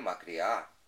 né,